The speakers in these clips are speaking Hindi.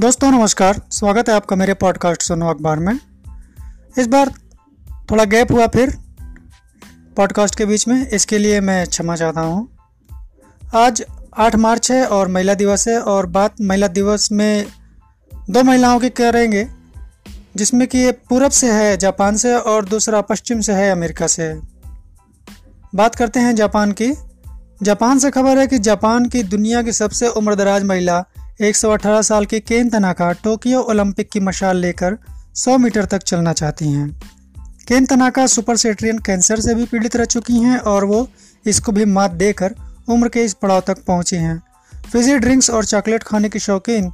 दोस्तों, नमस्कार। स्वागत है आपका मेरे पॉडकास्ट सुनो अखबार में। इस बार थोड़ा गैप हुआ फिर पॉडकास्ट के बीच में। इसके लिए मैं क्षमा चाहता हूँ। आज 8 मार्च है और महिला दिवस है और बात महिला दिवस में दो महिलाओं की करेंगे जिसमें कि ये पूरब से है, जापान से और दूसरा पश्चिम से है, अमेरिका से। बात करते हैं जापान की। जापान से खबर है कि जापान की दुनिया की सबसे उम्रदराज महिला 118 साल की केन तनाका टोक्यो ओलंपिक की मशाल लेकर 100 मीटर तक चलना चाहती हैं। केन तनाका सुपर सेट्रियन कैंसर से भी पीड़ित रह चुकी हैं और वो इसको भी मात देकर उम्र के इस पड़ाव तक पहुँची हैं। फिजी ड्रिंक्स और चॉकलेट खाने की शौकीन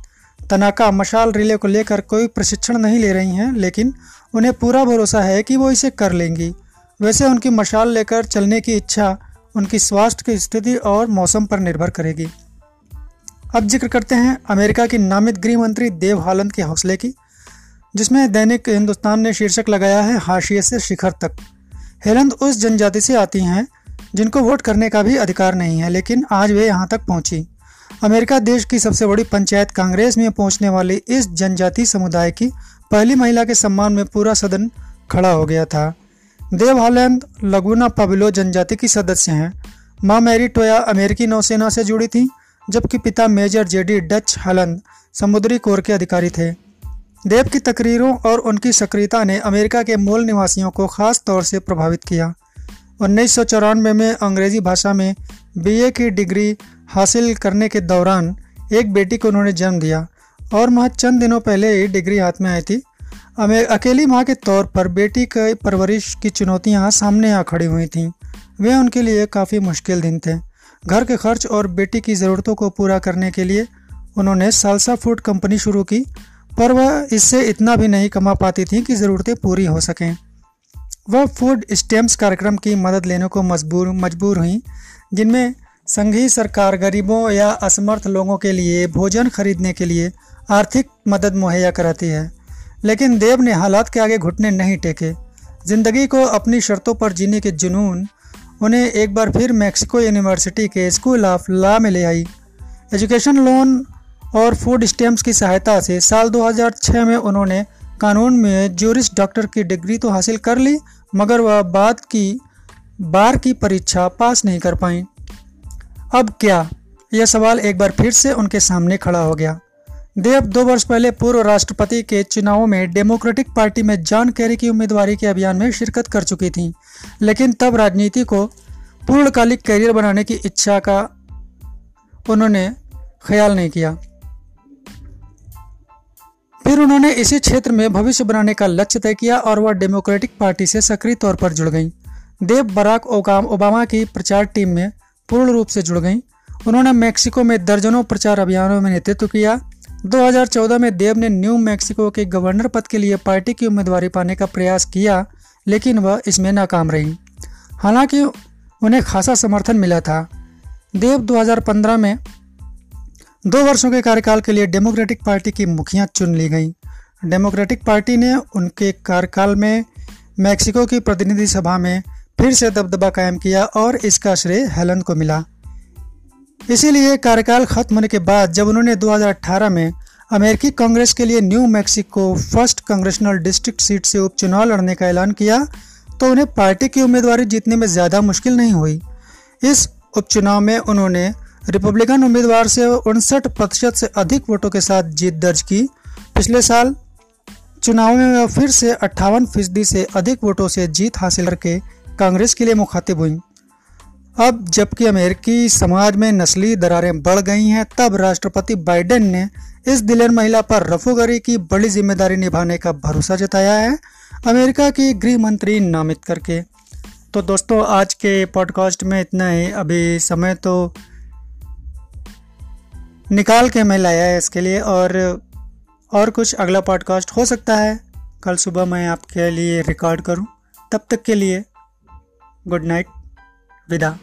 तनाका मशाल रिले को लेकर कोई प्रशिक्षण नहीं ले रही हैं, लेकिन उन्हें पूरा भरोसा है कि वो इसे कर लेंगी। वैसे उनकी मशाल लेकर चलने की इच्छा उनकी स्वास्थ्य की स्थिति और मौसम पर निर्भर करेगी। अब ज़िक्र करते हैं अमेरिका की नामित गृह मंत्री देव हालंद के हौसले की, जिसमें दैनिक हिंदुस्तान ने शीर्षक लगाया है हाशिए से शिखर तक। हेलंद उस जनजाति से आती हैं जिनको वोट करने का भी अधिकार नहीं है, लेकिन आज वे यहाँ तक पहुँची। अमेरिका देश की सबसे बड़ी पंचायत कांग्रेस में पहुँचने वाली इस जनजाति समुदाय की पहली महिला के सम्मान में पूरा सदन खड़ा हो गया था। देव हालैंड लगुना पबिलो जनजाति की सदस्य हैं। माँ मैरी टोया अमेरिकी नौसेना से जुड़ी थी। जबकि पिता मेजर जेडी डच हलन समुद्री कोर के अधिकारी थे। देव की तकरीरों और उनकी सक्रियता ने अमेरिका के मूल निवासियों को खास तौर से प्रभावित किया। उन्नीस सौ चौरानवे में में अंग्रेज़ी भाषा में बीए की डिग्री हासिल करने के दौरान एक बेटी को उन्होंने जन्म दिया और महज चंद दिनों पहले ही डिग्री हाथ में आई थी। अकेली माँ के तौर पर बेटी के परवरिश की चुनौतियाँ सामने आ खड़ी हुई थीं। वे उनके लिए काफ़ी मुश्किल दिन थे। घर के खर्च और बेटी की ज़रूरतों को पूरा करने के लिए उन्होंने सालसा फ़ूड कंपनी शुरू की, पर वह इससे इतना भी नहीं कमा पाती थी कि ज़रूरतें पूरी हो सकें। वह फ़ूड स्टैम्प्स कार्यक्रम की मदद लेने को मजबूर मजबूर हुई, जिनमें संघीय सरकार गरीबों या असमर्थ लोगों के लिए भोजन खरीदने के लिए आर्थिक मदद मुहैया कराती है। लेकिन देव ने हालात के आगे घुटने नहीं टेके। ज़िंदगी को अपनी शर्तों पर जीने के जुनून उन्हें एक बार फिर मैक्सिको यूनिवर्सिटी के स्कूल ऑफ़ लॉ में ले आई। एजुकेशन लोन और फ़ूड स्टैम्प्स की सहायता से साल 2006 में उन्होंने कानून में जूरिस्ट डॉक्टर की डिग्री तो हासिल कर ली, मगर वह बाद की, बार की परीक्षा पास नहीं कर पाई। अब क्या? यह सवाल एक बार फिर से उनके सामने खड़ा हो गया। देव, दो वर्ष पहले पूर्व राष्ट्रपति के चुनावों में डेमोक्रेटिक पार्टी में जॉन कैरी की उम्मीदवारी के अभियान में शिरकत कर चुकी थी। लेकिन तब राजनीति को पूर्णकालिक करियर बनाने की इच्छा का उन्होंने ख्याल नहीं किया। फिर उन्होंने इसी क्षेत्र में भविष्य बनाने का लक्ष्य तय किया और वह डेमोक्रेटिक पार्टी से सक्रिय तौर पर जुड़ गई। देव, बराक ओबामा की प्रचार टीम में पूर्ण रूप से जुड़ गई। उन्होंने मेक्सिको में दर्जनों प्रचार अभियानों में नेतृत्व किया। 2014 में देव ने न्यू मैक्सिको के गवर्नर पद के लिए पार्टी की उम्मीदवारी पाने का प्रयास किया, लेकिन वह इसमें नाकाम रही। हालाँकि उन्हें खासा समर्थन मिला था। देव 2015 में दो वर्षों के कार्यकाल के लिए डेमोक्रेटिक पार्टी की मुखिया चुन ली गई। डेमोक्रेटिक पार्टी ने उनके कार्यकाल में मैक्सिको की प्रतिनिधि सभा में फिर से दबदबा कायम किया और इसका श्रेय हेलन को मिला। इसीलिए कार्यकाल खत्म होने के बाद जब उन्होंने 2018 में अमेरिकी कांग्रेस के लिए New Mexico first congressional district seat से उपचुनाव लड़ने का ऐलान किया तो उन्हें पार्टी की उम्मीदवारी जीतने में ज़्यादा मुश्किल नहीं हुई। इस उपचुनाव में उन्होंने रिपब्लिकन उम्मीदवार से उनसठ प्रतिशत से अधिक वोटों के साथ जीत दर्ज की। पिछले साल चुनाव में वह फिर से अट्ठावन फ़ीसदी से अधिक वोटों से जीत हासिल करके कांग्रेस के लिए मुखातिब हुई। अब जबकि अमेरिकी समाज में नस्ली दरारें बढ़ गई हैं, तब राष्ट्रपति बाइडेन ने इस दिलेर महिला पर रफोगरी की बड़ी ज़िम्मेदारी निभाने का भरोसा जताया है, अमेरिका की गृह मंत्री नामित करके। तो दोस्तों, आज के पॉडकास्ट में इतना ही। अभी समय तो निकाल के मैं लाया है इसके लिए और और कुछ अगला पॉडकास्ट हो सकता है। कल सुबह मैं आपके लिए रिकॉर्ड करूँ। तब तक के लिए गुड नाइट, विदा।